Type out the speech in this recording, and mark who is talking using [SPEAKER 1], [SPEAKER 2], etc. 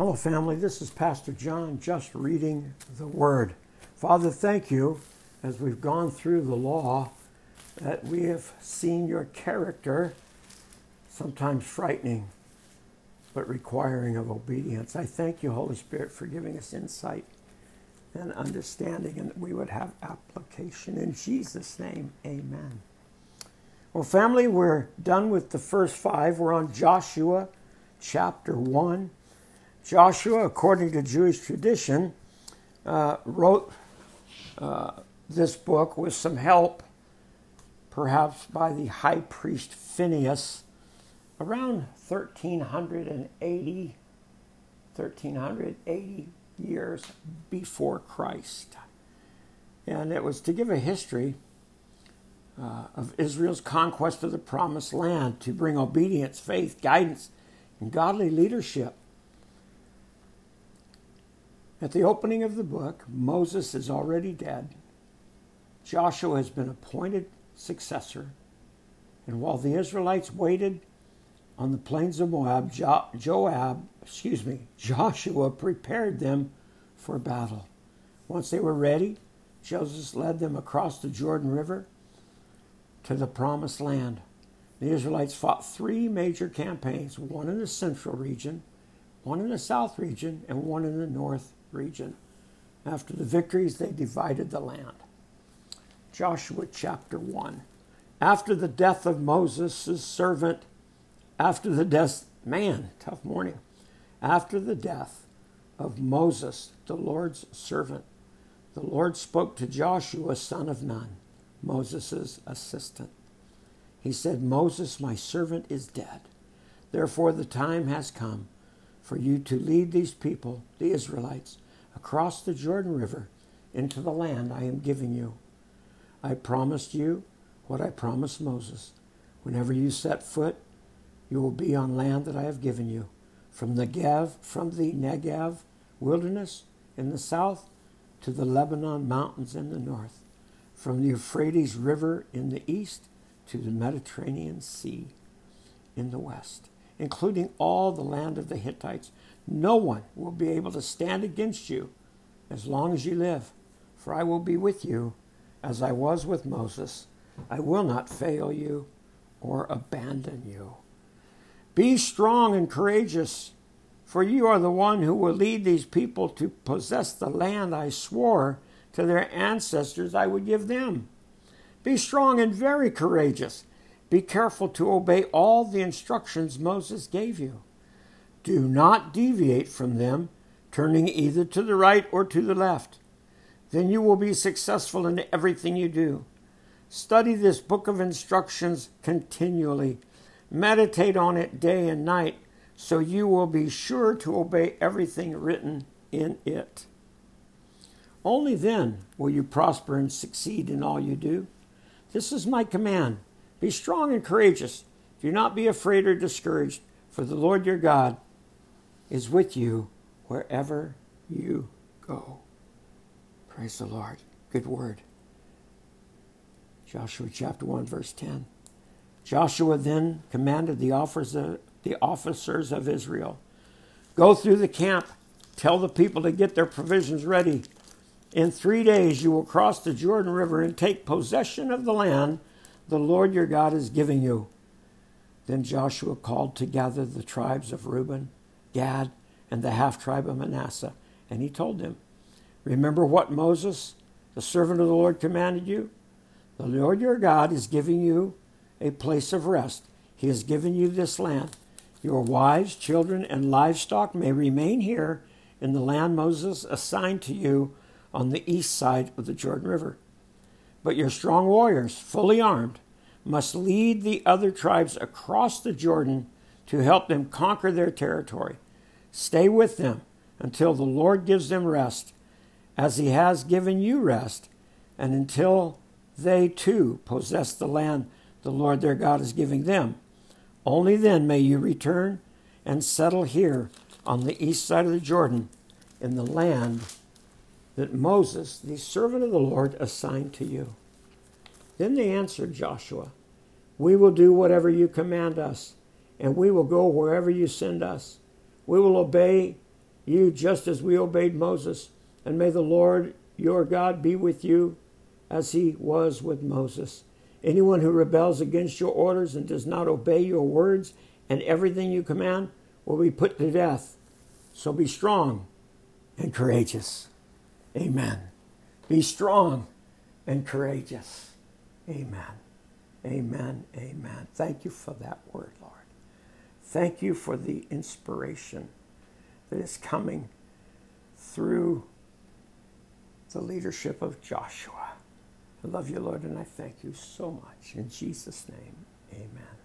[SPEAKER 1] Hello, family. This is Pastor John just reading the Word. Father, thank you as we've gone through the law that we have seen your character, sometimes frightening, but requiring of obedience. I thank you, Holy Spirit, for giving us insight and understanding, and that we would have application. In Jesus' name, amen. Well, family, we're done with the first five. We're on Joshua chapter 1 Joshua, according to Jewish tradition, uh, wrote uh, this book with some help, perhaps by the high priest Phineas, around 1380, 1380 years before Christ. And it was to give a history uh, of Israel's conquest of the promised land, to bring obedience, faith, guidance, and godly leadership at the opening of the book, Moses is already dead. Joshua has been appointed successor. And while the Israelites waited on the plains of Moab, jo- Joab, excuse me, Joshua prepared them for battle. Once they were ready, Joseph led them across the Jordan River to the promised land. The Israelites fought three major campaigns, one in the central region, one in the south region, and one in the north region. After the victories, they divided the land. Joshua chapter 1. After the death of Moses' servant, after the death, man, tough morning. After the death of Moses, the Lord's servant, the Lord spoke to Joshua, son of Nun, Moses' assistant. He said, Moses, my servant, is dead. Therefore, the time has come for you to lead these people, the Israelites, across the Jordan River into the land I am giving you. I promised you what I promised Moses. Whenever you set foot, you will be on land that I have given you, from the Gev, from the Negev wilderness in the south to the Lebanon mountains in the north, from the Euphrates River in the east to the Mediterranean Sea in the west including all the land of the Hittites. No one will be able to stand against you as long as you live, for I will be with you as I was with Moses. I will not fail you or abandon you. Be strong and courageous, for you are the one who will lead these people to possess the land I swore to their ancestors I would give them. Be strong and very courageous. Be careful to obey all the instructions Moses gave you. Do not deviate from them, turning either to the right or to the left. Then you will be successful in everything you do. Study this book of instructions continually. Meditate on it day and night, so you will be sure to obey everything written in it. Only then will you prosper and succeed in all you do. This is my command be strong and courageous. Do not be afraid or discouraged, for the Lord your God is with you wherever you go. Praise the Lord. Good word. Joshua chapter 1, verse 10. Joshua then commanded the officers of Israel Go through the camp, tell the people to get their provisions ready. In three days you will cross the Jordan River and take possession of the land the Lord your God is giving you. Then Joshua called together the tribes of Reuben, Gad, and the half tribe of Manasseh, and he told them, Remember what Moses, the servant of the Lord, commanded you? The Lord your God is giving you a place of rest. He has given you this land. Your wives, children, and livestock may remain here in the land Moses assigned to you on the east side of the Jordan River. But your strong warriors, fully armed, must lead the other tribes across the Jordan to help them conquer their territory. Stay with them until the Lord gives them rest, as He has given you rest, and until they too possess the land the Lord their God is giving them. Only then may you return and settle here on the east side of the Jordan in the land that Moses, the servant of the Lord, assigned to you. Then they answered Joshua, We will do whatever you command us, and we will go wherever you send us. We will obey you just as we obeyed Moses, and may the Lord your God be with you as he was with Moses. Anyone who rebels against your orders and does not obey your words and everything you command will be put to death. So be strong and courageous. Amen. Be strong and courageous. Amen. Amen. Amen. Thank you for that word, Lord. Thank you for the inspiration that is coming through the leadership of Joshua. I love you, Lord, and I thank you so much. In Jesus' name, amen.